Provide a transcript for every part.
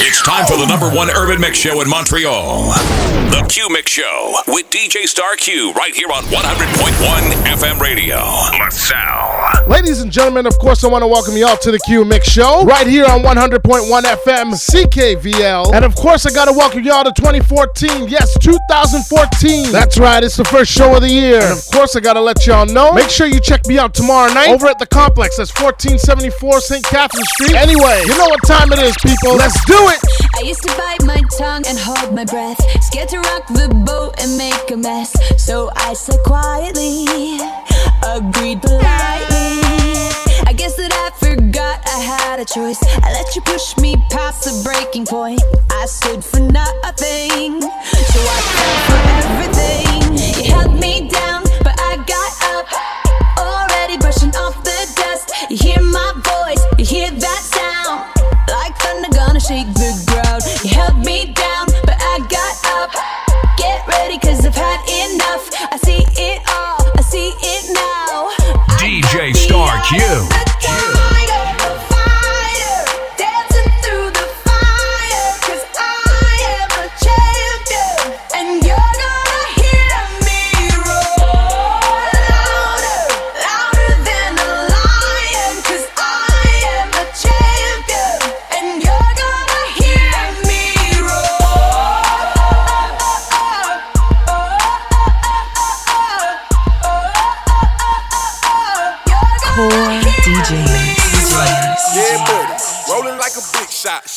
It's time for the number one urban mix show in Montreal. The Q Mix Show with DJ Star Q right here on 100.1 FM radio. LaSalle. Ladies and gentlemen, of course, I want to welcome you all to the Q Mix Show right here on 100.1 FM CKVL. And of course, I got to welcome you all to 2014. Yes, 2014. That's right, it's the first show of the year. And of course, I got to let y'all know. Make sure you check me out tomorrow night over at the complex. That's 1474 St. Catherine Street. Anyway, you know what time it is, people. Let's do it. I used to bite my tongue and hold my breath, scared to rock the boat and make a mess. So I said quietly, agreed politely. I guess that I forgot I had a choice. I let you push me past the breaking point. I stood for nothing, so I fell for everything. You held me down, Mark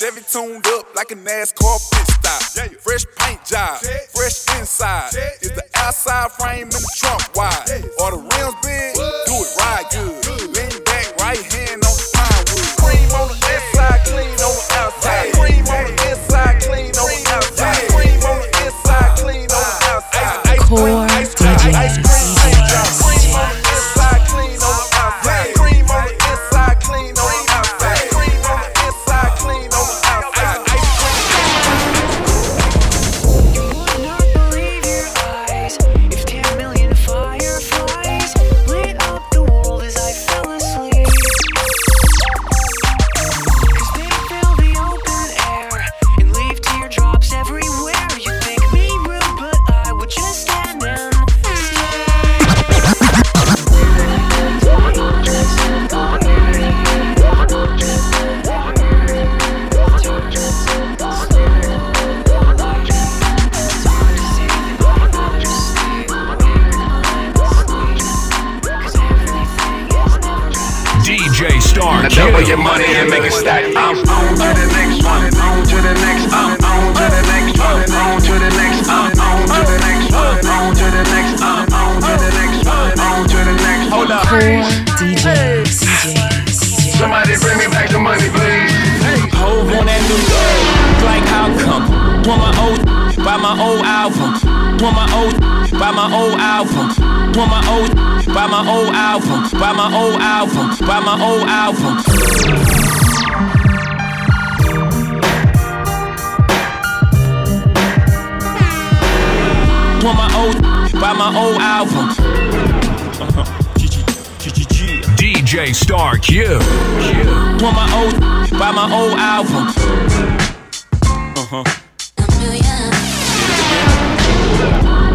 Chevy tuned up like a NASCAR pit stop. Fresh paint job, fresh inside. Is the outside frame in the trunk wide? Or the rims big? Do it right good.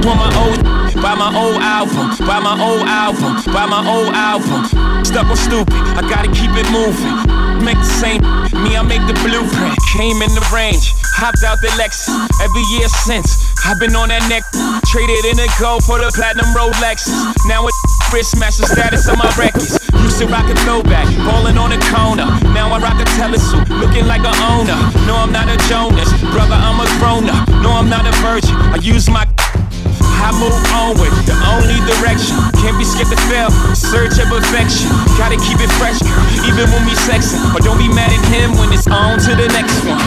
Want my old by my old album, by my old album, by my old album. Stuck on stupid, I gotta keep it moving. Make the same, me, I make the blueprint. Came in the range, hopped out the Lexus. Every year since, I've been on that neck. Traded in the gold for the platinum Rolexes. Now it's wrist match the status of my records. Used to rock a throwback, ballin' on a corner. Now I rock a telesuit, looking like a owner. No, I'm not a Jonas, brother, I'm a grown up. No, I'm not a virgin. I use my I move onward, the only direction. Can't be scared to fail, search of perfection. Gotta keep it fresh, even when we sexing. But don't be mad at him when it's on to the next one.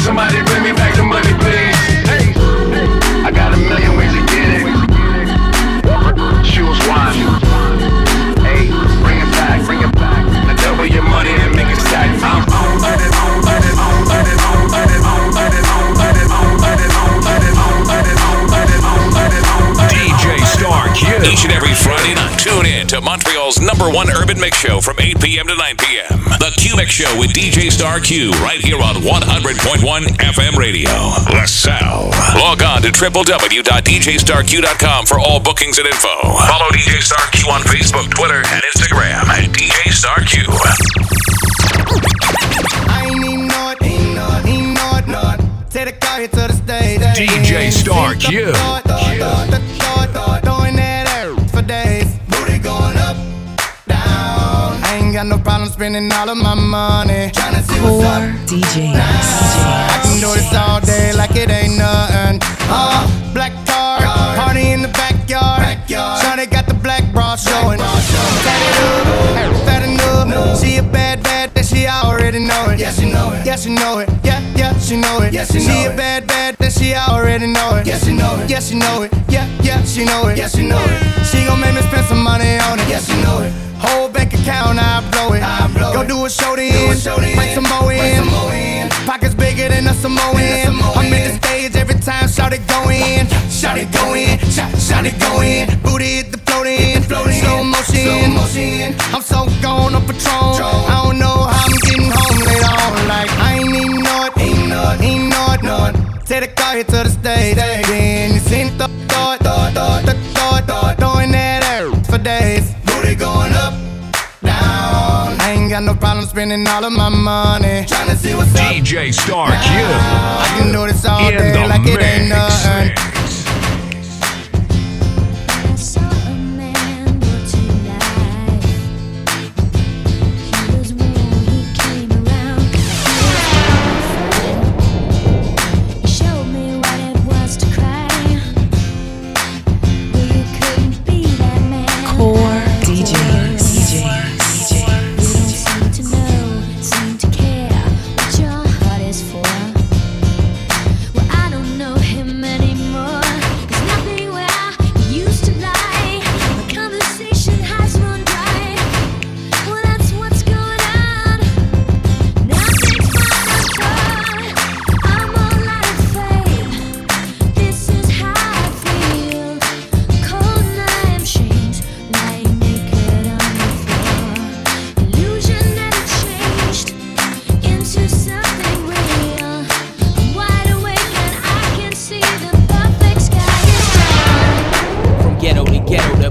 Somebody bring me back the money, please. I got a million ways to get it. Choose one. Hey, bring it back, bring it back. Now double your money and make it stack. I'm Q. Each and every Friday night, tune in to Montreal's number one urban mix show from 8 p.m. to 9 p.m. The Q Mix Show with DJ Star Q right here on 100.1 FM radio. LaSalle. Log on to www.djstarq.com for all bookings and info. Follow DJ Star Q on Facebook, Twitter, and Instagram at DJ Star Q. I ain't even know it, ain't know it, ain't know it, know it. Take the car here to the stage. DJ Star Q. Throwing that ass for days. Booty going up, down. I ain't got no problem spending all of my money. Tryna see what's up. DJs. I can do this all day like it ain't nothing. Uh, black car, party in the backyard. Shawty got the black bra showing. Tatted up, up. She a Yeah, she know it. Yeah, she know it. Yeah, yeah, she know it. Yeah, she, she a bad, bad, that she already know it. Yeah, she know it. Yeah, she know it. Yeah, yeah, she know it. Yeah, she know it. She gon' make me spend some money on it. Yeah, she know it. Whole bank account, I blow it. I blow Go do a show then. Bring some more in. Pockets bigger than a Samoan. I'm in the stage every time. Shout it go in. Shout it go in. Shout, shout it go in. Booty hit the float in. Slow motion. I'm so gone on Patron. I don't know how I'm getting home know it. Ain't know it. Ain't know it. Know it. Take the car here to the stage. Then you seen th- thought, thought, thought, thought, thought, throwing that ass for days. Booty going up, down. I ain't got no problem spending all of my money. Tryna see what's up. DJ Star Q. I can do this all In day like it ain't mix. nothing.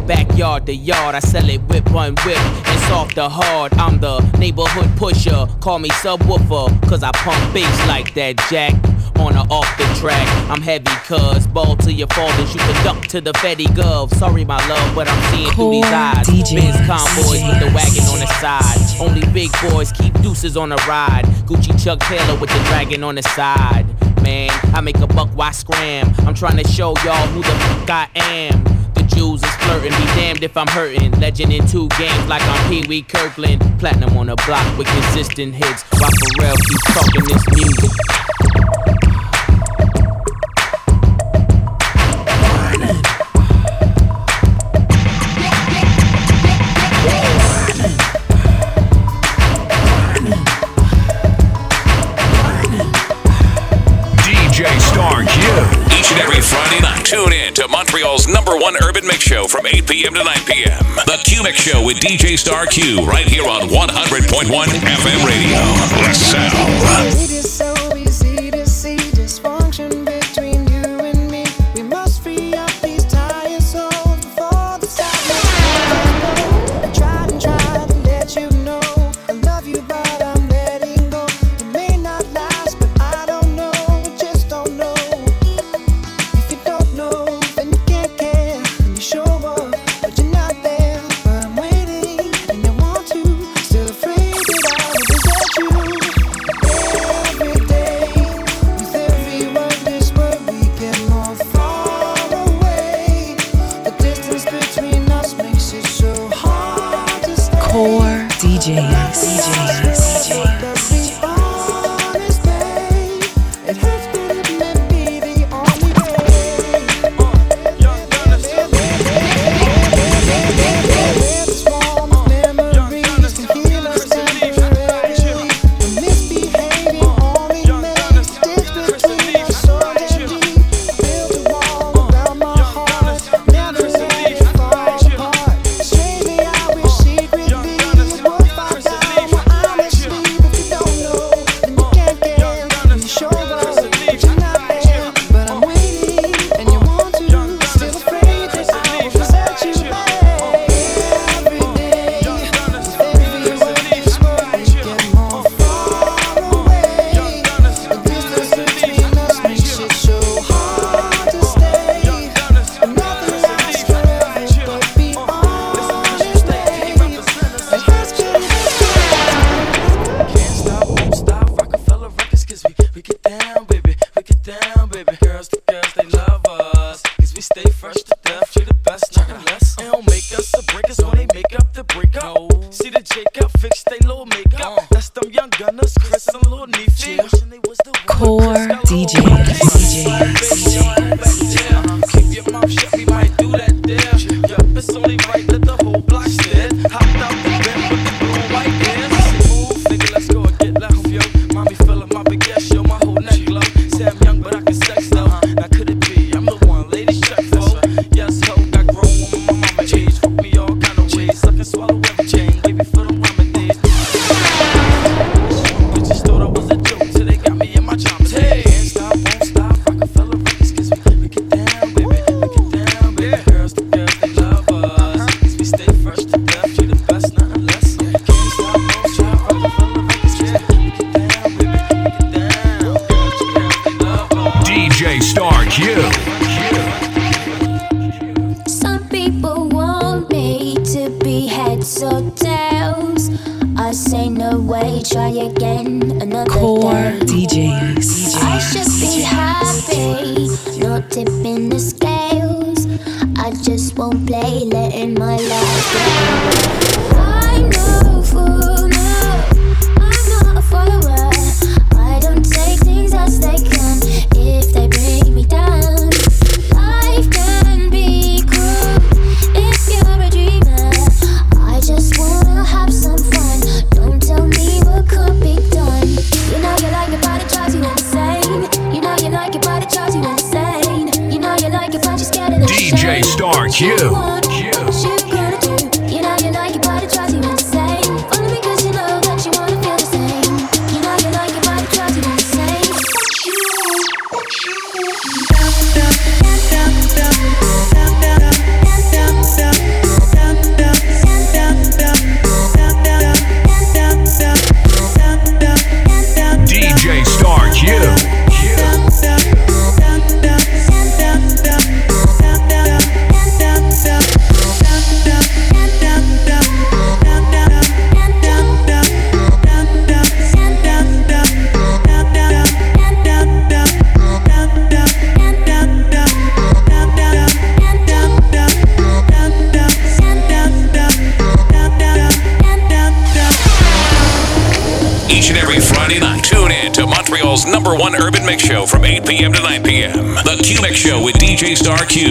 Backyard to yard, I sell it whip one whip It's off the hard. I'm the neighborhood pusher, call me subwoofer, cause I pump bass like that jack. On or off the track, I'm heavy cuz ball to your fathers, you can duck to the Fetty Gov. Sorry, my love, but I'm seeing through these eyes. DJs. Benz convoys with the wagon on the side. Only big boys keep deuces on the ride. Gucci Chuck Taylor with the dragon on the side. Man, I make a buck, why scram? I'm trying to show y'all who the fuck I am. Jews is flirting, be damned if I'm hurting. Legend in two games like I'm Pee Wee Kirkland. Platinum on the block with consistent hits. While Pharrell keeps talking this music. Montreal's number one urban mix show from 8 p.m. to 9 p.m. The Q Mix Show with DJ Star Q right here on 100.1 FM radio. LaSalle. It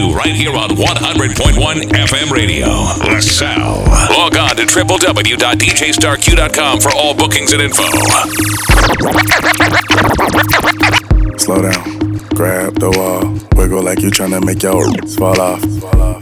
2 right here on 100.1 FM Radio. LaSalle. Log on to www.djstarq.com for all bookings and info. Slow down. Grab the wall. Wiggle like you tryna make your fall off.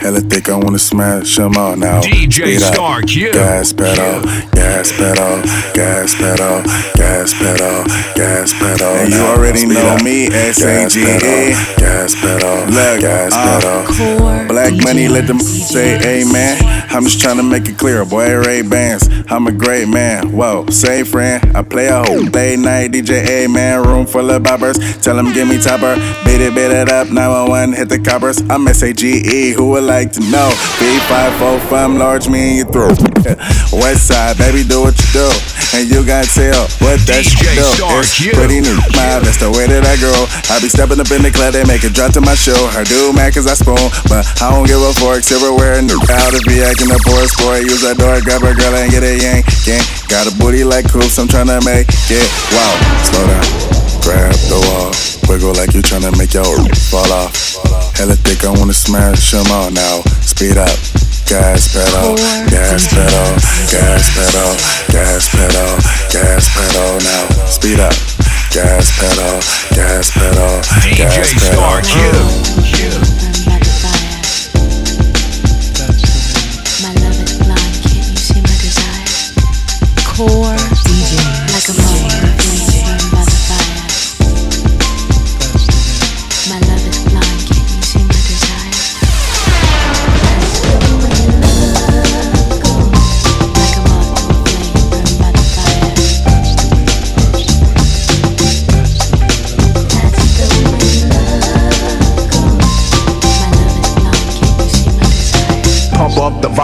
Hella thick, I wanna smash them all now. DJ Speed up. Star Q. Gas pedal, gas pedal, gas pedal, gas pedal, gas pedal. And you already Speed know up. me, Gas S-A-G-E. Gas pedal, Look, gas uh, pedal. Core Black money, let them DJs. say amen. I'm just trying to make it clear, boy, Ray Bans. I'm a great man. Whoa, say friend. I play a whole late night DJ, amen. Room full of boppers. Tell them give me topper. Beat it, beat it up. 911, hit the coppers. I'm SAGE, who would like to know? B54 from large, me and you through. West side, baby, do what you do. And you gotta tell what that shit do. It's pretty new. Smile, that's the way that I grow. I be stepping up in the club, they make it drop to my show. Her do mad cause I spoon, but I don't give a fork. Silverware, new out to be acting a poor sport. Use that door, grab a girl and get a yank. Gang, got a booty like coops, I'm tryna make it. Wow, Slow down. Grab the wall. Wiggle like you tryna make your fall off. Hella thick, I wanna smash them all now. Speed up. Gas pedal, gas pedal, gas pedal, gas pedal, gas pedal now. Speed up. Gas pedal, gas pedal, gas pedal. DJ gas Star pedal. Q.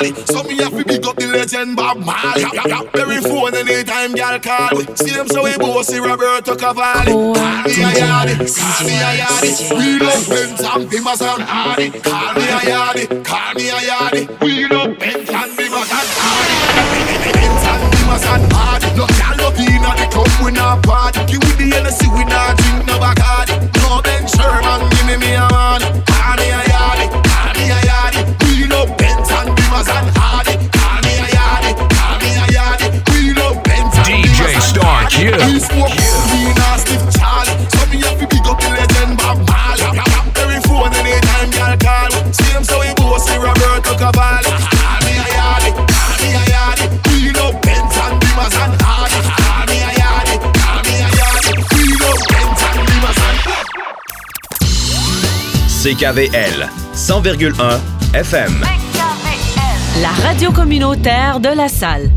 hard. So me have to pick up the legend Bob Marley. Very phone anytime girl call. See them so we both see Roberto Cavalli. Call me a yardie, call me a yardie. We love Benz and Bimas and Hardy. Call me a yardie, call me a yardie. We love Benz and Bimas and Hardy. And Bimas. No girl no be inna the club we not party. Give me the Hennessy we not drink no Bacardi. No Ben Sherman give me me a man. CKVL 100,1 FM. La radio communautaire de La Salle.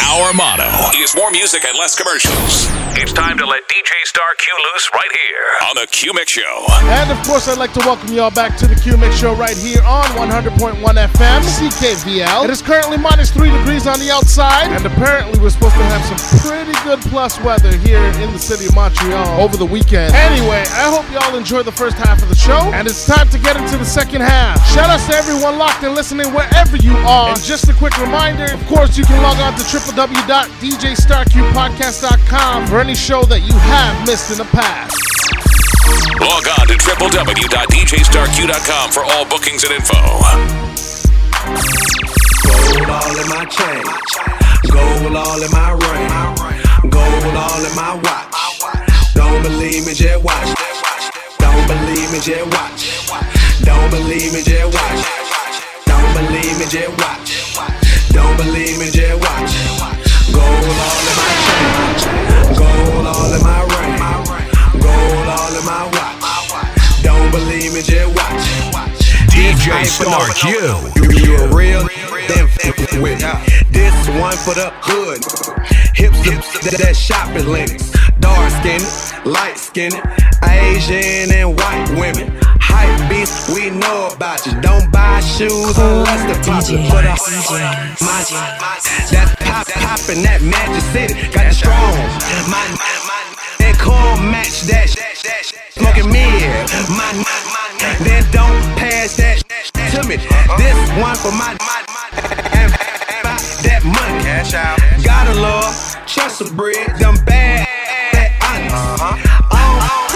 Our motto is more music and less commercials. It's time to let DJ Star Q loose right here on the Q Mix Show. And of course, I'd like to welcome y'all back to the Q Mix Show right here on 100.1 FM, CKVL. It is currently minus three degrees on the outside, and apparently we're supposed to have some pretty good plus weather here in the city of Montreal over the weekend. Anyway, I hope y'all enjoy the first half of the show, and it's time to get into the second half. Shout out to everyone locked and listening wherever you are and just a quick reminder, of course, you can log on to www.djstarqpodcast.com for any show that you have missed in the past. Log on to www.djstarq.com for all bookings and info. Gold all in my chain. Gold all in my ring. Gold all in my watch. Don't believe me, just watch. Don't believe me, just watch. Don't believe me, just watch. Don't believe me, just watch. Don't believe me, just watch. Gold all in my chain. Gold all in my ring. Gold all in my watch. Don't believe me, just watch. DJ Star Q. You, you a real then f- with this one for the hood. Hips, hips that, that shopping Lenox. Dark skin, light skin, Asian and white women. Hype beast, we know about you. Don't buy shoes unless the popular for the my, That's pop poppin' that Magic City. Got it strong. My, my, they call match that sh- smoking mid. My, then don't pass that sh- to me. Uh-huh. This one for my and buy that money. Cash out. Gotta love, trust a bread, them bad, that honest. Uh-huh.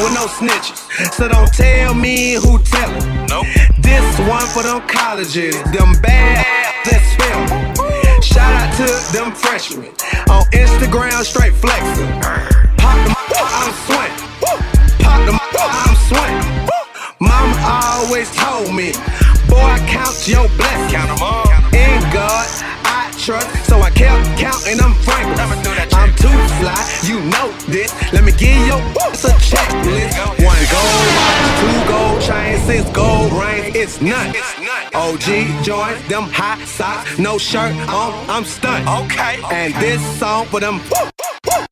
With no snitches, so don't tell me who tellin'. Nope. This one for them colleges, them bad that spell. Shout out to them freshmen on Instagram, straight flexing. Pop them, I'm sweating. Pop them, I'm sweating. Mama always told me, boy, count your blessings. Count them all. In God, So I kept counting them frankly. I'm too fly, you know this. Let me give you it's a checklist. One gold watch, two gold chains, six gold rings. It's none. OG joints, them hot socks, no shirt on. I'm stunned. Okay. And this song for them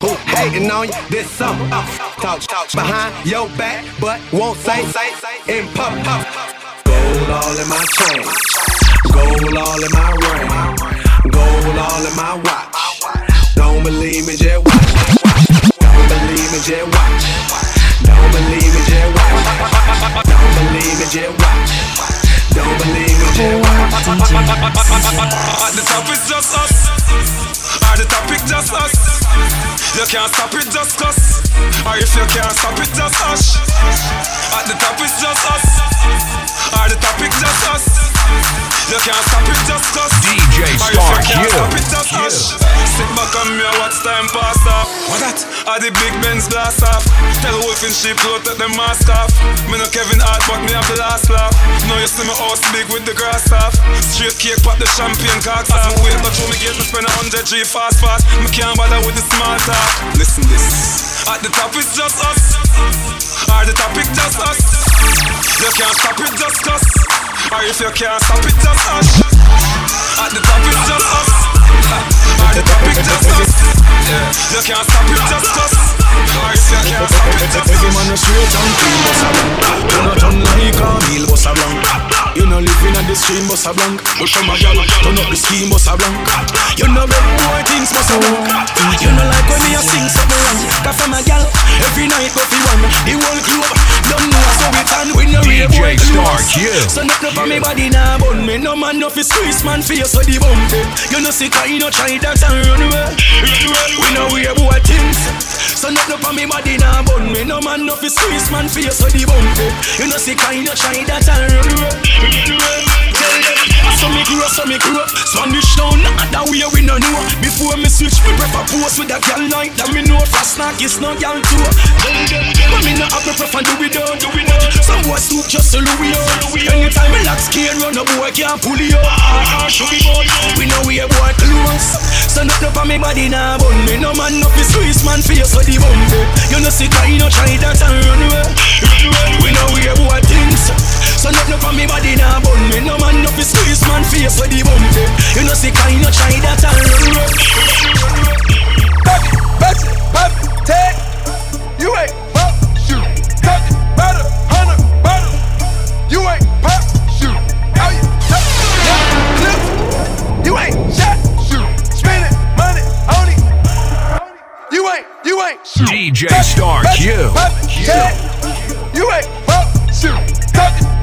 who hating on you this summer. Talk, talk behind your back, but won't say, say, say in pub. Gold all in my chain, gold all in my ring, gold all in my watch. Don't believe me, just watch. Don't believe me, just watch. Don't believe me, just watch. Don't believe me, just watch. Don't believe me, just watch. At the top it's just us. At the top it's just us. You can't stop it just cause. Or if you can't stop it just hush. At the top it's just us. At the top it's just us. You can't stop it just cause. DJ Star you can't stop it just hush. Sit back and me watch time pass off. What that? Are the big Benz blast off. Tell Wolf in sheep clothes take them mask off. Me no Kevin Hart but me have the last laugh. Now you see me house big with the grass off. Straight cake pop the champagne cocks off. Wait but through me gate me spend a hundred G fast fast. Me can't bother with the small talk. Listen this. At the top it's just us. At the top it's just us. You can't stop it just cause. Or if you can't stop it just hush. At the top it's just us. At the top it's just us. You can't stop it just cause. Or if you can't stop it just Every man a straight and clean, boss a blank. You no turn like a meal, boss a blank. You no living at the stream, boss a blank. Push on my gal, turn up the scheme, boss a blank. You no make boy things, boss a blank. You no like when me a sing something wrong. Cause from a gal, every night go fi one. The whole club, don't know so we can we no real boy DJ Star close. Q. So nothing for me body nah bun me. No man no fi squeeze man face so the bum. You no sick you no try that and run away. We no real boy things. So nothing for me body nah bun me. No man no fi squeeze man face so the bum. You no sick you no try that and run away. Tell them, so me grow, so me grow. Spanish town, that way we no know. Before me switch, me prefer post with a gal like that. Me know fast knock is no gal too. But me no have prefer do it down, do down. Some boy stoop just to Louis on. Anytime me lock skin run, a boy can't pull you up. Ah, show me we know we a boy close. So nothing for me body nah bun me. No man no fi squeeze man face so the bum dead. You no sick, you no try that and run away. We know we a boy things. So nothing from me body now nah, bun me. No man no fi squeeze man face where the bum dey. You know see kind you try that and run away. Baby, baby, baby, take. You ain't pop shoot. Take better, hundred better. You ain't pop shoot. How you? You ain't shot shoot. Spending money on it. You ain't, you ain't. DJ Star Q. You. you ain't pop shoot. Talking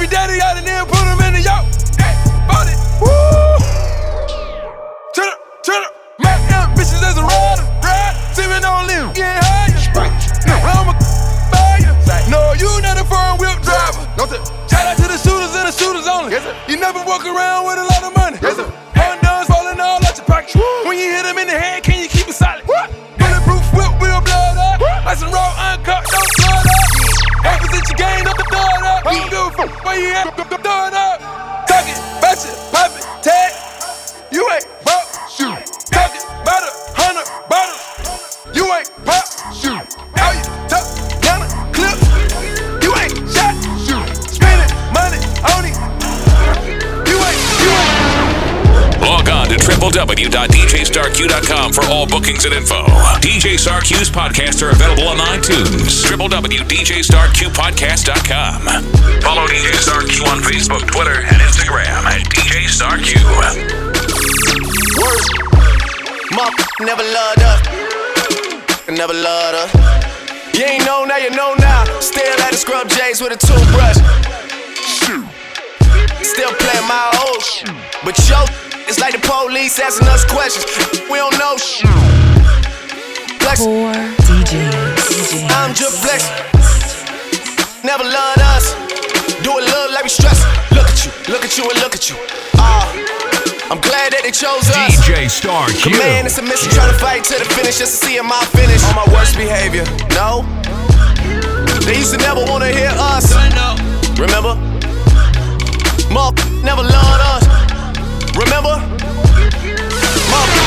Your daddy out and then put him in the yacht. Hey, bought it. Woo! Turn up, turn up. Mac bitches as a rider. Ride. Sipping on limb. Getting higher. I'm a buyer. No, you not a firm whip driver. Shout out to the shooters and the shooters only. You never walk around with a lot of money. All bookings and info. DJ Star Q's podcasts are available on iTunes. www.djstarqpodcast.com. Follow DJ Star Q on Facebook, Twitter, and Instagram at DJ Star Q. Word. Mom never loved us. Never loved us. You ain't know now, you know now. Still at the scrub J's with a toothbrush. Still playing my old. But yo, it's like the police asking us questions. We don't know shit. Flex. Core DJs. I'm just flex. Never loved us. Do it look like we stress. Look at you, look at you, and look at you. Ah, I'm glad that they chose us. DJ Star Q. Command and submission, trying to fight to the finish just to see in my finish. On my worst behavior, no. They used to never wanna hear us. Remember? Mother never loved us. Remember? Mother.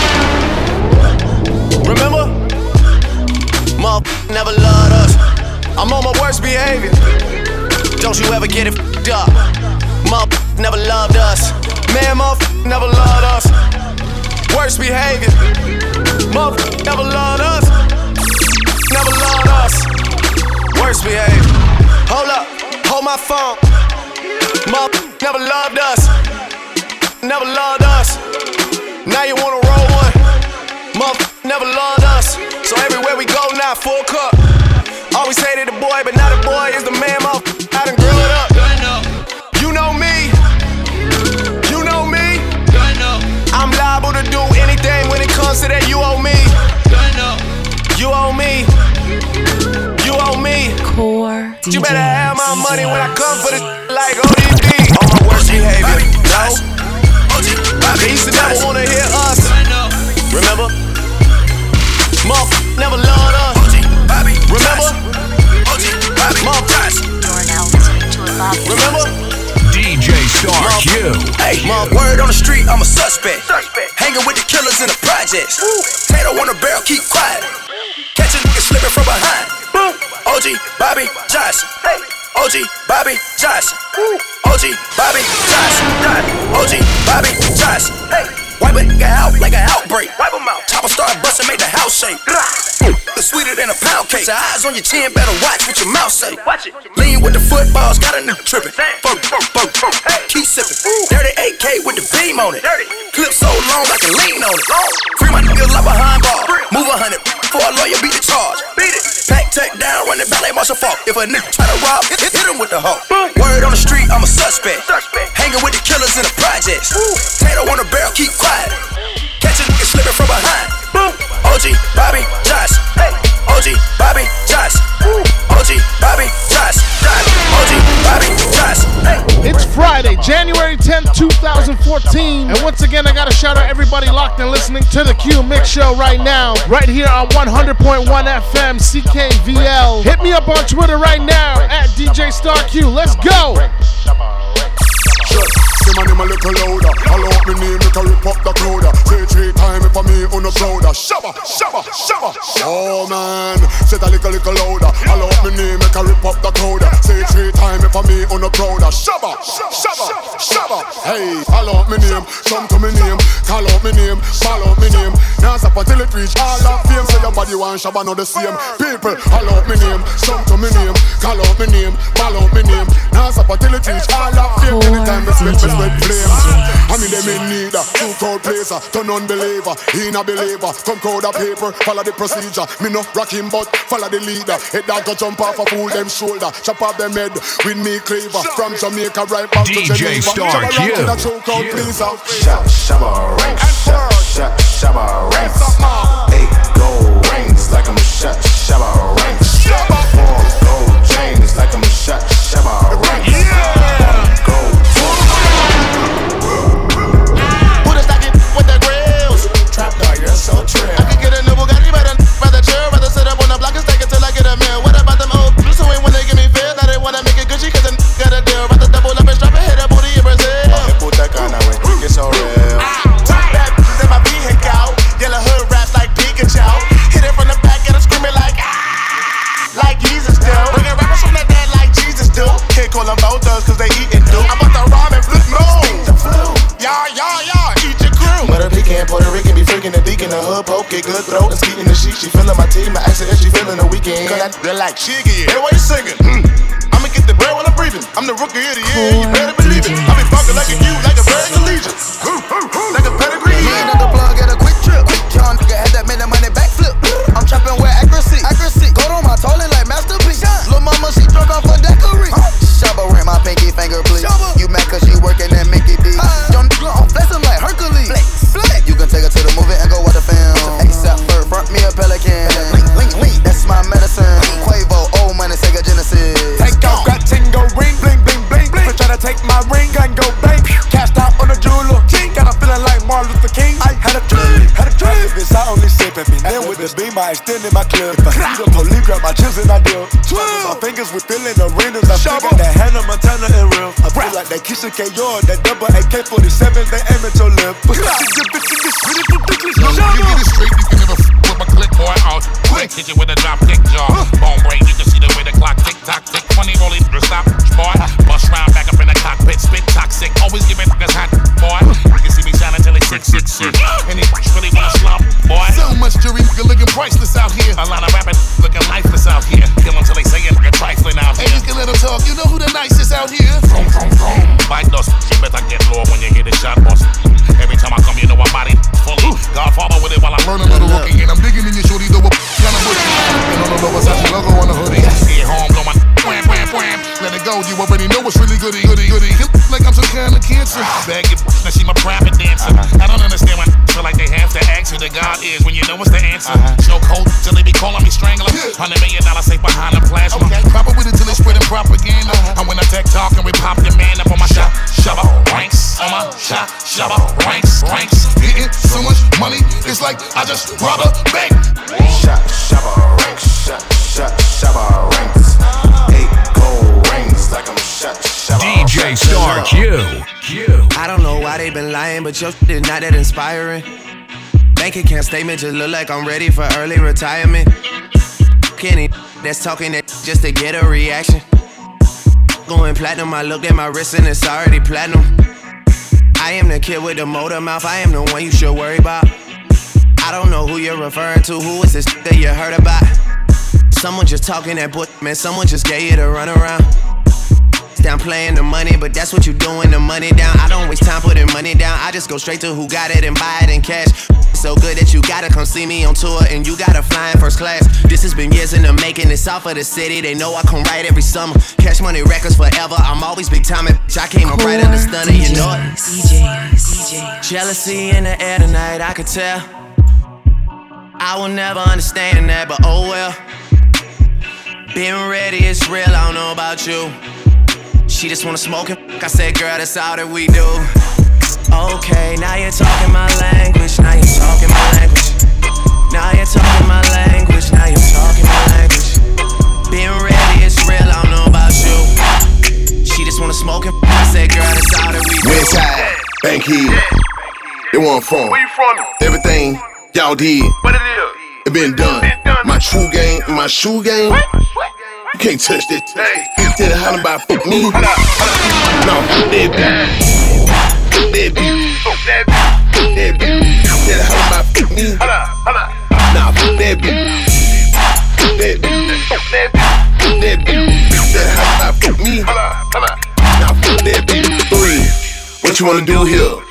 Remember? Mother never loved us. I'm on my worst behavior. Don't you ever get it fed up. Mother never loved us. Man, mother never loved us. Worst behavior. Mother never loved us. Never loved us. Worst behavior. Hold up, hold my phone. Mother never loved us. Never loved us. Now you wanna roll one. Mother never loved us. So everywhere we go now, full cup. Always hated the boy, but now the boy is the man. Mother, I done grew it up. You know me. You know me. I'm liable to do anything when it comes to that. You owe me. You owe me. You owe me. Core You better have my money when I come for this like ODB. On my worst behavior. No. They used to never wanna hear us. Remember? Mom never loved us. Remember? Mom Remember? DJ Star Q. Hey, my word on the street, I'm a suspect. Hanging with the killers in the projects. Tato on the barrel, keep quiet. Catch a nigga slipping from behind. Boom! OG, Bobby, Johnson. OG, Bobby, Johnson. OG, Bobby, Johnson. OG, Bobby, Johnson. Wipe a nigga out like an outbreak. Wipe him out. Chopper start busting, make the house shake. It's sweeter than a pound cake. Your eyes on your chin, better watch what your mouth say. Watch it. Lean with the footballs, got a nigga tripping. Fuck, fuck, fuck, fuck. Keep sipping. Dirty AK with the beam on it. Clip so long I can lean on it. Free my niggas like behind bar. Move a hundred before a lawyer beat the charge. Beat it. Pack tech down, run the ballet marshal fault. If a nigga try to rob, hit, hit him with the hoe. Word on the street, I'm a suspect. Hanging with the killers in the projects. Tato on the barrel, keep quiet. Catch a nigga slipping from behind. OG, Bobby, Johnson. OG, Bobby, Johnson. OG, Bobby, Johnson. OG, Bobby, Johnson. It's Friday, January 10th, 2014. And once again, I got to shout out everybody locked and listening to the Q Mix Show right now, right here on 100.1 FM CKVL. Hit me up on Twitter right now at DJ Star Q. Let's go. Say my name a little louder. Follow up me name, make a rip up the crowd. Say three times if I me on the prouder. Shabba, shabba, shabba. Oh man, say that little little louder. Follow up me name, make a rip up the crowd. Say three times if I me on the prouder. Shabba, shabba, shabba. Hey, follow up me name, come to me name. Call out me name, follow up me name. Now stop until it reach all of fame. Say your body want shabba, not the same. People, follow up me name, come to me name. Call out me me name, ball out me name. Now stop until it teach all of fame. Anytime me sweat, me sweat flame. Ah. Ah. I mean them in need, two crowd placer, turn unbeliever, in a believer. Come crowd a paper, follow the procedure. Me no rock him, but follow the leader. Head dog go jump off a fool them shoulder, chop off them head with me cleaver. From Jamaica right back to DJ Star Shabba Q. rock in a true crowd pleaser. Shab, shabba ranks, shab, shab, shabba ranks. Eight gold rings like I'm a shot, shabba ranks. Four gold chains like I'm a shot, shabba ranks. Gold with the grills? Trap dog, you're so trill. I can get a freaking the hood poke, get good throat, and skeeting the sheet. She feeling my team, I asked her if she feeling the weekend. Cause I feel like Shiggy, hey, why you singing? Hmm. I'ma get the bread while I'm breathing. I'm the rookie of the year, you better believe it. I be fucking like a you, like Q. Q. I don't know why they been lying, but your shit is not that inspiring. Bank account statement just look like I'm ready for early retirement. Kenny, that's talking that just to get a reaction. Going platinum, I looked at my wrist and it's already platinum. I am the kid with the motor mouth, I am the one you should worry about. I don't know who you're referring to, who is this that you heard about? Someone just talking that book, man, someone just gave you the runaround. Down playing the money, but that's what you doing, the money down. I don't waste time putting money down. I just go straight to who got it and buy it in cash. So good that you gotta come see me on tour and you gotta fly in first class. This has been years in the making. It's off of the city. They know I come right every summer. Cash money records forever. I'm always big time. Bitch, I came up right under stunner. You know it. Jealousy in the air tonight. I could tell. I will never understand that, but oh well. Been ready, it's real. I don't know about you. She just wanna smoke and fuck. I said, girl, that's all that we do. Okay, now you're talking my language. Now you're talking my language. Now you're talking my language. Now you're talking my language. Been ready, it's real. I don't know about you. She just wanna smoke and fuck. I said, girl, that's all that we do. Westside, Bankhead. They want from. Where you from? Everything y'all did. What it is? It been done. My true game, my shoe game. You can't touch that. Hey. Instead of hollering about fuck me. Hold up. No, fuck that bitch. Fuck that bitch. Fuck that bitch. That bitch. About me. Nah, fuck that bitch. Fuck that bitch. Fuck that bitch. That bitch. About me. Nah, fuck that bitch. Three. What you wanna do here?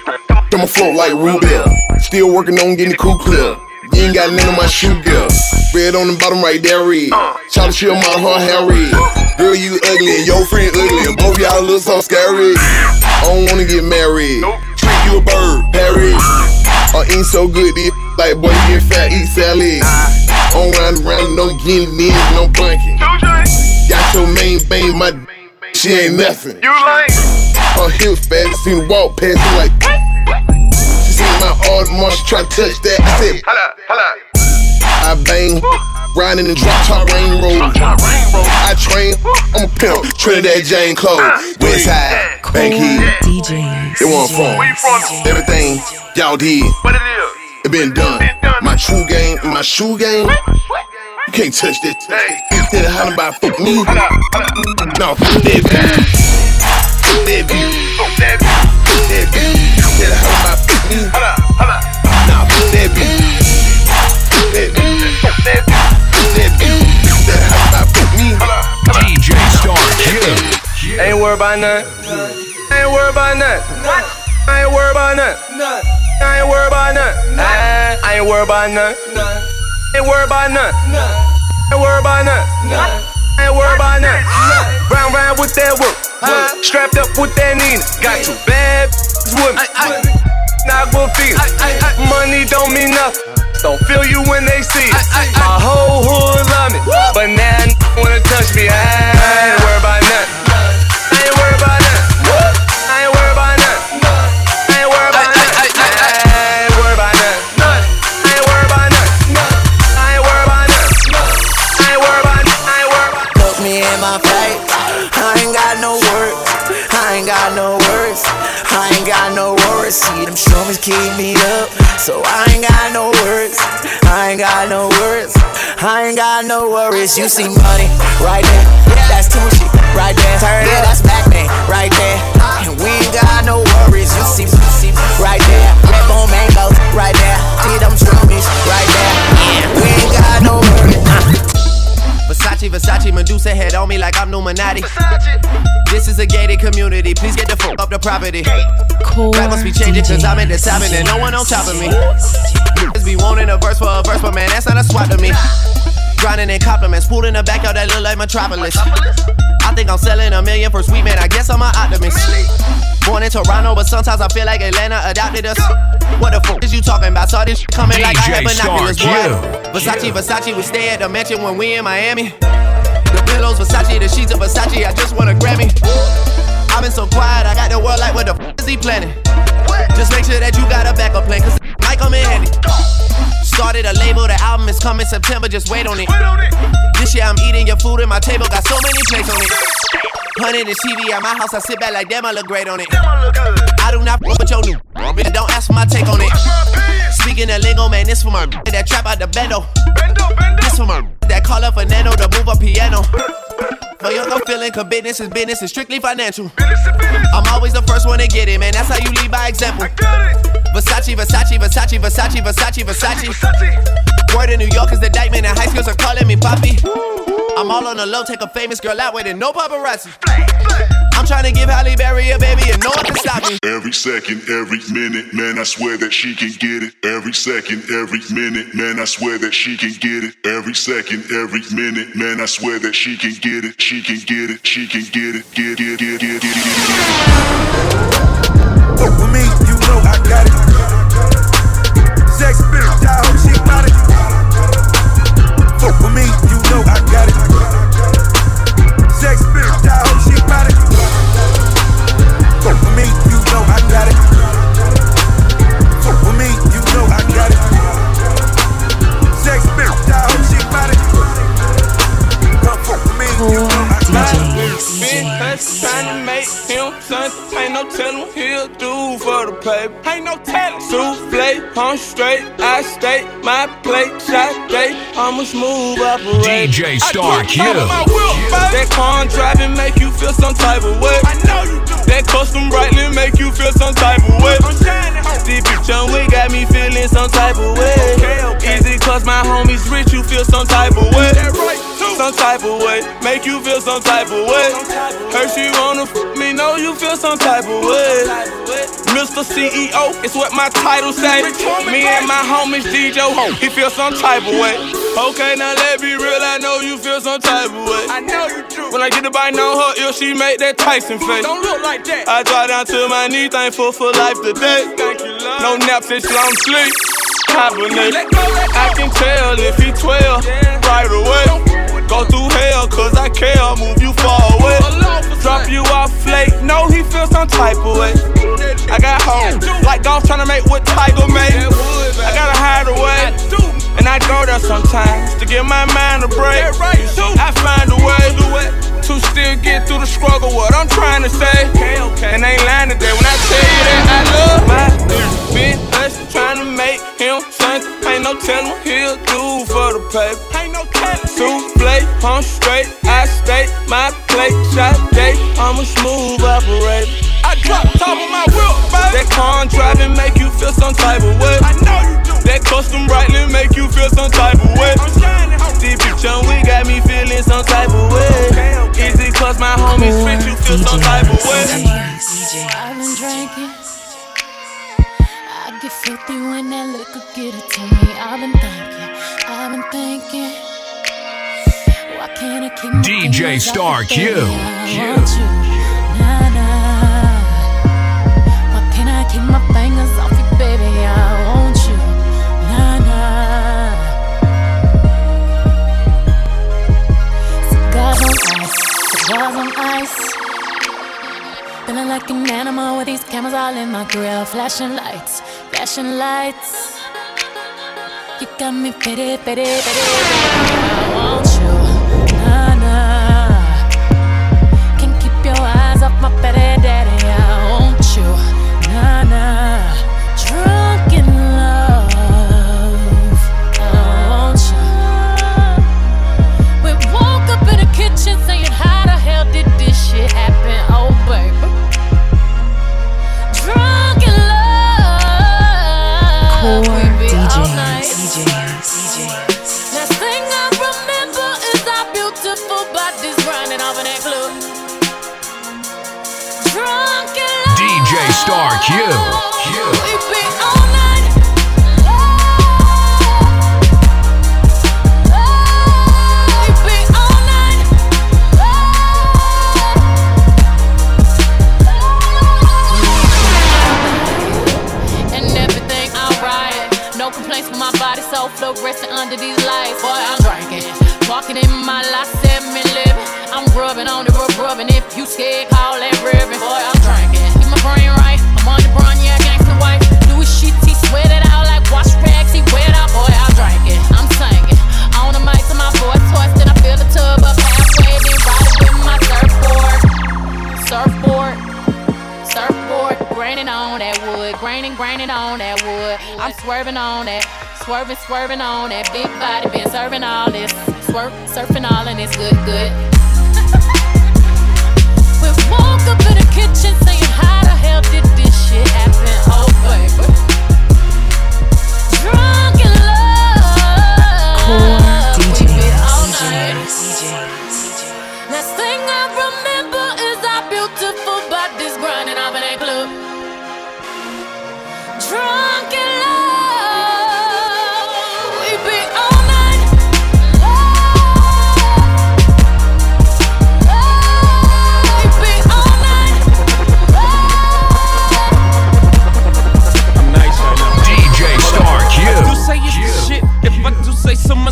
Throw my float like Rubel. Still working on getting the cool clear. You ain't got none of my shoe girl. Red on the bottom right there, red. Charlie Chill model, her hair red. Girl, you ugly and your friend ugly. And both y'all look so scary. I don't wanna get married. Treat you a bird, Harry. I eat so good, this like boy, you get fat, eat salad. On round around, no in, no bunking. Got your main bang, my she ain't nothing. You like her hips fat, seen her walk past me like. She seen my Audemars, she try to touch that. I said, holla, holla. I bang, riding in drop top rain road. I train, I'm a pimp, Trinidad James Close, West Side, Bankhead. DJs. It wasn't fun. Everything y'all did, it been done. My true game, my shoe game. You can't touch that. Instead of hollering about fuck me. No, fuck that bitch. Fuck that bitch. Fuck that bitch. Instead of hollering about fuck me. DJ Star Q. Ain't worried about nothing. I ain't worried about nothing. I ain't worried about nothing. I ain't worried about nothing. I ain't worried about nothing. Ain't worried about nothing. Ain't worried about nothing. Ain't worried about nothing. Round round with that work. Strapped up with that Nina. Got two bad with me. Not good feel. Money don't mean nothing. Don't feel you when they see it. My whole hood love me, but now n- wanna touch me. I ain't worried about nothing. I ain't worried about nothing. I ain't worried about nothing. I ain't worried about nothing. I ain't worried about nothing. I ain't worried about nothing. I ain't worried about nothing. I ain't worried about nothing. I ain't worried about Look me in my face. I ain't got no words. I ain't got no words. I ain't got no words. See them shrooms keep me up. So I ain't got no words. I ain't got no words. I ain't got no worries. You see money right there. That's Tunechi right there. Turn it, that's Batman right there. And we ain't got no worries. You see, you see right there. Red bone mangoes right there. See them shroomies right there. Yeah, We ain't got no worries. Versace, Versace, Medusa head on me like I'm Illuminati. This is a gated community, please get the fuck up the property. Rap must be changing cause I'm in the timing and no one on top of me. Niggas be wanting a verse for a verse, but man, that's not a swap to me. Grinding in compliments, pool in the backyard that look like Metropolis. I think I'm selling a million for sweet man, I guess I'm an optimist. Born in Toronto, but sometimes I feel like Atlanta adopted us. What the fuck is you talking about? Saw this coming like I had DJ binoculars, boy. Versace, Versace, we stay at the mansion when we in Miami. The pillows, Versace, the sheets of Versace, I just want a Grammy. I've been so quiet, I got the world like, what the f is he planning? Just make sure that you got a backup plan, cause might come in handy. Started a label, the album is coming September, just wait on it. This year I'm eating your food and my table got so many plates on it. Hundred and TV at my house, I sit back like damn, I look great on it. I do not f with your new, bitch, don't ask for my take on it. Speaking of lingo, man, this for my that trap out the bendo. This for my that call up Fernando to move a piano. For your no feeling, cause business is business, it's strictly financial. I'm always the first one to get it, man, that's how you lead by example. Versace, Versace, Versace, Versace, Versace, Versace. Word in New York is the diamond, and high schools are calling me Poppy. I'm all on the low, take a famous girl out with it, no paparazzi. I'm trying to give Halle Berry a baby, and no one can stop me. Every second, every minute, man, I swear that she can get it. Every second, every minute, man, I swear that she can get it. Every second, every minute, man, I swear that she can get it. She can get it. She can get it. Get get get get get get. Fuck with me, you know I got it. Something. Ain't no telling what he'll do for the paper. Ain't no telling. Souffle, I'm straight. I stay my plate. Shot day. I'm a smooth operator. DJ Star I Q. drip out of my. That car driving make you feel some type of way. I know you do. That custom Breitling make you feel some type of way. I'm shining. This bitch on we got me feeling some type of way. Okay, okay. Easy cause my homies rich, you feel some type of way. Some type of way. Make you feel some type of way. Her she wanna f me, know you feel some type of way. Mr. CEO, it's what my title say. Me and my homies DJ he feel some type of way. Okay, now let me real, I know you feel some type of way. I know you do. When I get to bite on her ear, she make that Tyson face. Don't look like that. I drop down to my knee, thankful for life today. Thank you, love. No naps, it's long sleep. Hibernate. I can tell if he 12 right away. Go through hell, cause I care, move you far away. Drop you off late, no, he feels some type of way. I got home, like golf trying to make what Tiger made. I gotta hide away, and I go there sometimes to give my mind a break. I find a way to still get through the struggle, what I'm trying to say. And ain't lying today when I tell you that I love my bitch, trying to make him something. Ain't no telling what he'll do for the paper. Souffle, I'm straight, I stay, my plate, shot day, I'm a smooth operator. I drop top of my wheel, baby. That car driving make you feel some type of way. I know you do. That custom Breitling make you feel some type of way. I'm shining, Deep young, we got me feeling some type of way. Is it cause my homies switch you feel some type of way? I've been drinking. I get filthy when that liquor get it to me. I've been thinking, I've been thinking. DJ Star Q. Q. Why can't I keep my fingers off you, baby? I want you. Nah, nah. Cigars on ice, cigars on ice. Feeling like an animal with these cameras all in my grill. Flashing lights, flashing lights. You got me pity, pity, pity, pity. I want you. Star Q. No complaints with my body, so float you. Scared, call that swerving on that, swerving, swerving on that big body, been serving all this, swerve, surfing all and it's good, good. we woke up in the kitchen saying hi hell did this shit happen?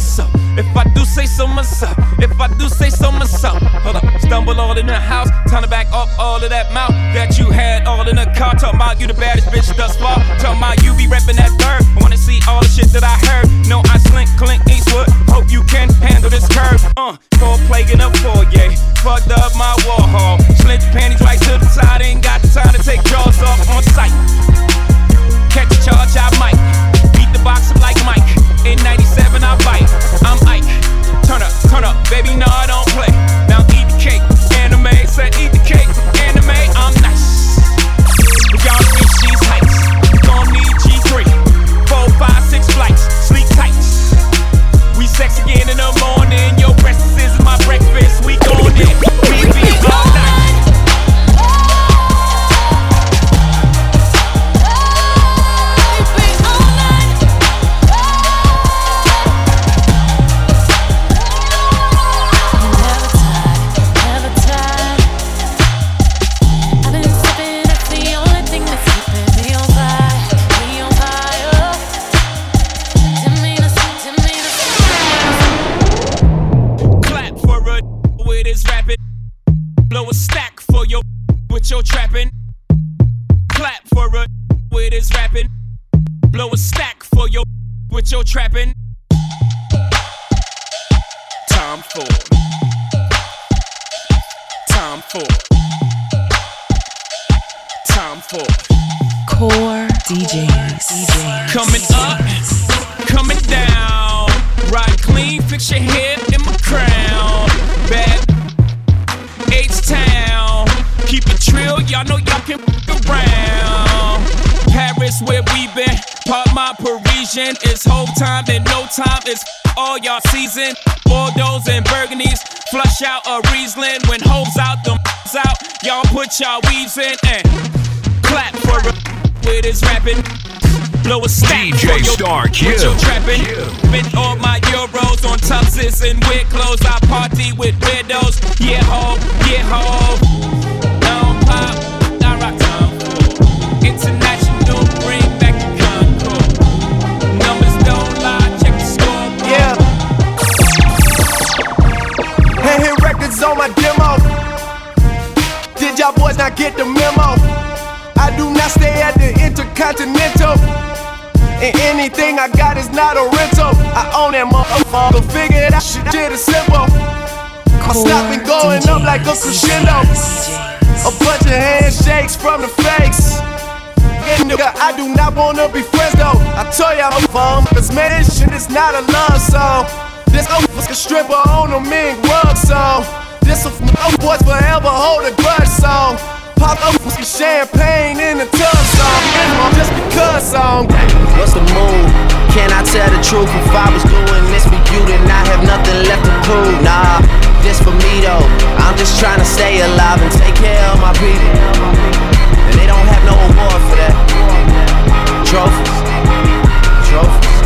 If I do say so myself, if I do say so myself. Hold up, stumble all in the house, turn to back up all of that mouth that you had all in the car. Talking about you the baddest bitch thus far. Talking about you be reppin' that third. I wanna see all the shit that I heard. No, I slink, Clint Eastwood. Hope you can handle this curve. Uh, for plaguing for yeah. Fucked up my wall hall. Slint panties right to the side. Ain't got time to take jaws off on sight. Catch a charge, I might. The box like Mike. In 97, I bite. I'm Ike. Put y'all weaves in and clap for a with his rapping. Blow a stack DJ for your, Star with Q. your trapping. Spent all my euros on tuxes and weird motherfucker. Figure it out, shit is simple. My stopping going up like a crescendo. A bunch of handshakes from the fakes. Nigga, I do not wanna be friends though. I tell y'all I'm fun, cause man, this shit is not a love song. This a stripper on a mink rug song. This a boys forever hold a grudge song. Pop up fucking champagne in the tub song. Just because song. What's the move? Can I tell the truth? If I was doing this you, then I have nothing left to prove. Nah, this for me though. I'm just trying to stay alive and take care of my people. And they don't have no award for that. Trophies. Trophies.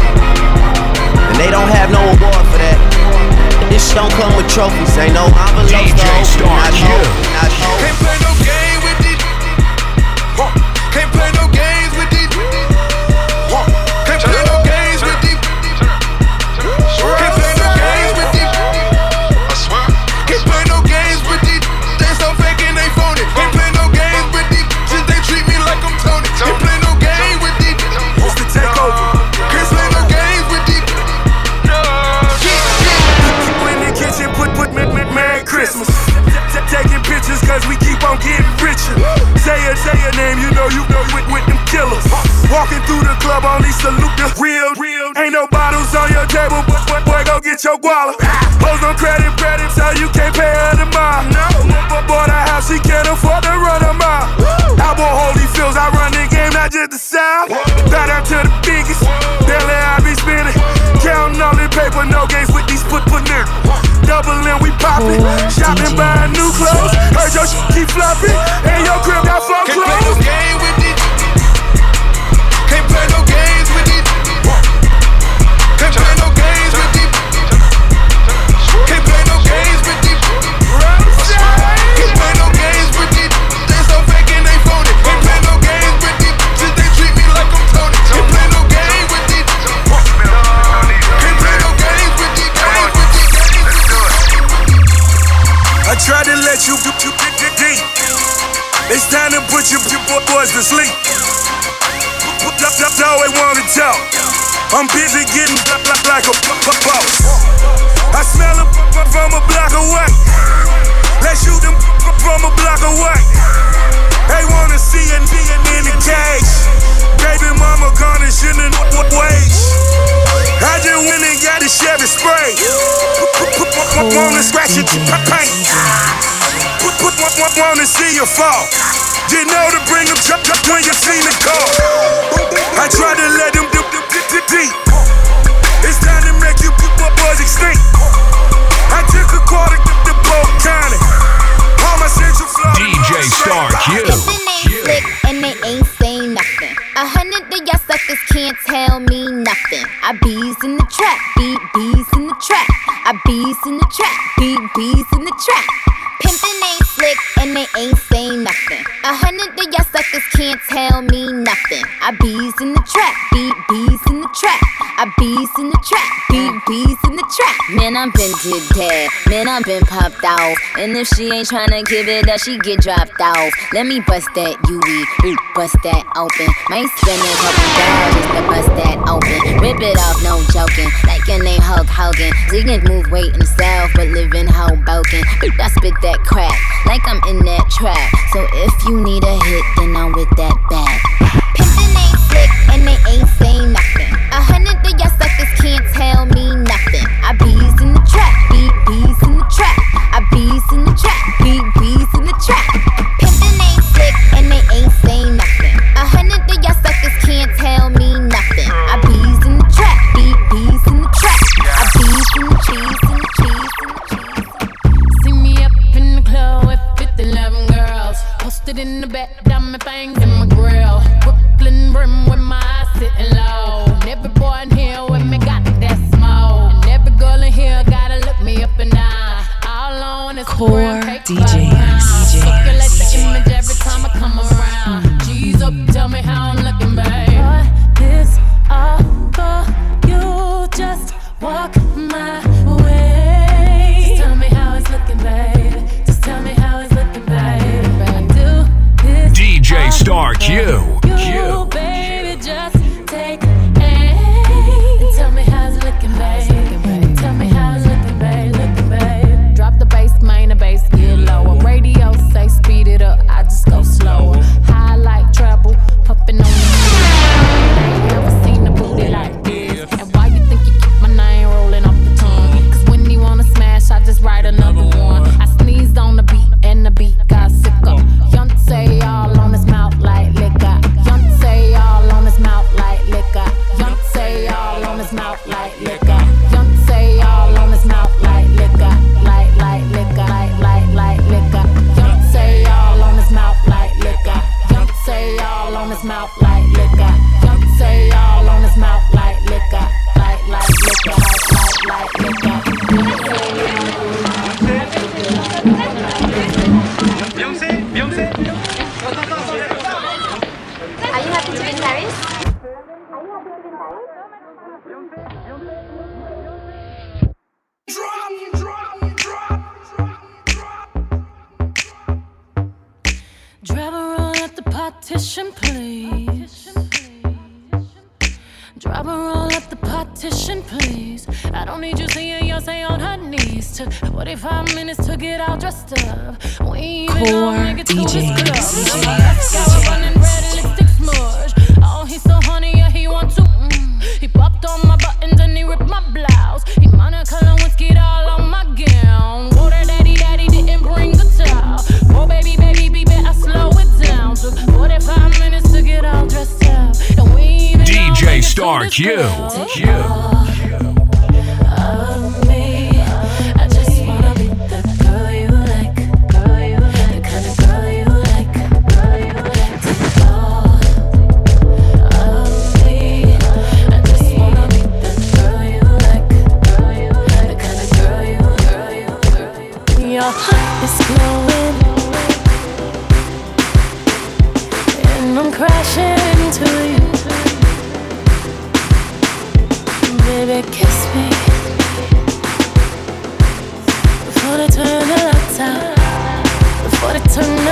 And they don't have no award for that. This don't come with trophies. Ain't no envelopes. Star Not no, not no. Say a say a name, you know you know with, with them killers. Walking through the club, only salute the real, real. Ain't no bottles on your table, but boy, boy go get your guala. Hoes on credit, credit, so you can't pay her the. No, Doubling, we popping, shopping, buying new clothes. Heard your shit keep flopping, and your crib got phone Can't play no clothes. To sleep. Up, always wanna. I'm busy getting like, like, a boss. I smell a from a block away. Let's shoot them from a block away. They wanna see a in the cage. Baby mama wage. I just went and got the Chevy spray. Wanna scratch your paint. Wanna see you fall. You know to bring them jump, jump when you see the call. I tried to let them dip, dip, dip, dip deep. It's time to make you people boys extinct. I took a quarter, dip the boat county. All my central Florida. DJ Star Q. slick and they ain't saying nothing. A hundred of y'all suckers can't tell me nothing. I bees in the trap, beat bees in the trap. I bees in the trap, beat bees in the trap. Pimpin' ain't slick and they ain't say nothing. A hundred of y'all suckers can't tell me nothing. I bees in the trap, beat bees in the trap. I bees in the trap, beat bees trap. Man, I've been did that. Man, I've been popped out. And if she ain't tryna give it up, she get dropped out. Let me bust that U V. bust that open. My skin a couple dollars just to bust that open. Rip it off, no joking. Like your name Hulk Hogan. Ziggin move weight the south, but live in Hoboken. I spit that crap like I'm in that trap. So if you need a hit, then I'm with that bag. Pimpin' ain't slick and they ain't say nothing. A hundred of y'all suckers can't turn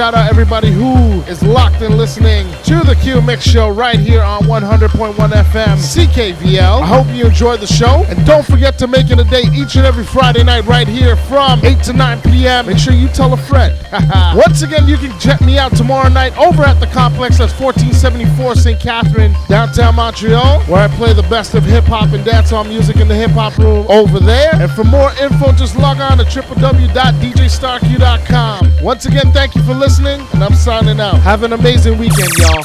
shout out everybody who is locked and listening to the Q Mix Show right here on 100.1 FM CKVL. I hope you enjoyed the show. And don't forget to make it a day each and every Friday night right here from 8 to 9 p.m. Make sure you tell a friend. Once again, you can check me out tomorrow night over at the complex that's 1474 St. Catherine, downtown Montreal, where I play the best of hip hop and dancehall music in the hip hop room over there. And for more info, just log on to www.djstarq.com. Once again, thank you for listening, and I'm signing out. Have an amazing weekend, y'all.